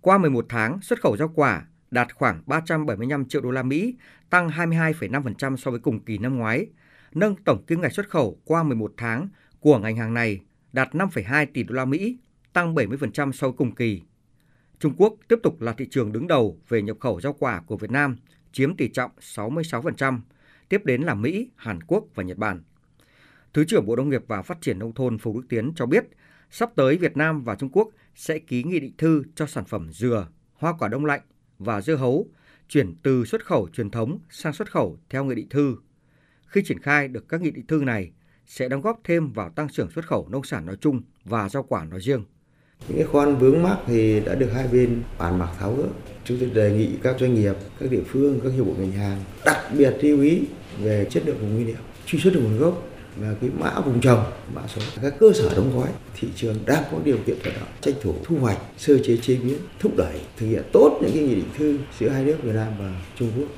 Qua 11 tháng, xuất khẩu rau quả đạt khoảng 375 triệu đô la Mỹ, tăng 22,5% so với cùng kỳ năm ngoái, nâng tổng kim ngạch xuất khẩu qua 11 tháng của ngành hàng này đạt 5,2 tỷ đô la Mỹ, tăng 70% so với cùng kỳ. Trung Quốc tiếp tục là thị trường đứng đầu về nhập khẩu rau quả của Việt Nam, chiếm tỷ trọng 66%, tiếp đến là Mỹ, Hàn Quốc và Nhật Bản. Thứ trưởng Bộ Nông nghiệp và Phát triển Nông thôn Phùng Đức Tiến cho biết, sắp tới Việt Nam và Trung Quốc sẽ ký nghị định thư cho sản phẩm dừa, hoa quả đông lạnh và dưa hấu chuyển từ xuất khẩu truyền thống sang xuất khẩu theo nghị định thư. Khi triển khai được các nghị định thư này, sẽ đóng góp thêm vào tăng trưởng xuất khẩu nông sản nói chung và rau quả nói riêng. Những cái khoan vướng mắc thì đã được hai bên bàn bạc tháo gỡ. Chúng tôi đề nghị các doanh nghiệp, các địa phương, các hiệp hội ngành hàng đặc biệt lưu ý về chất lượng của nguyên liệu, truy xuất được nguồn gốc và cái mã vùng trồng, mã số các cơ sở đóng gói thị trường đang có điều kiện thuận lợi tranh thủ thu hoạch, sơ chế chế biến, thúc đẩy thực hiện tốt những cái nghị định thư giữa hai nước Việt Nam và Trung Quốc.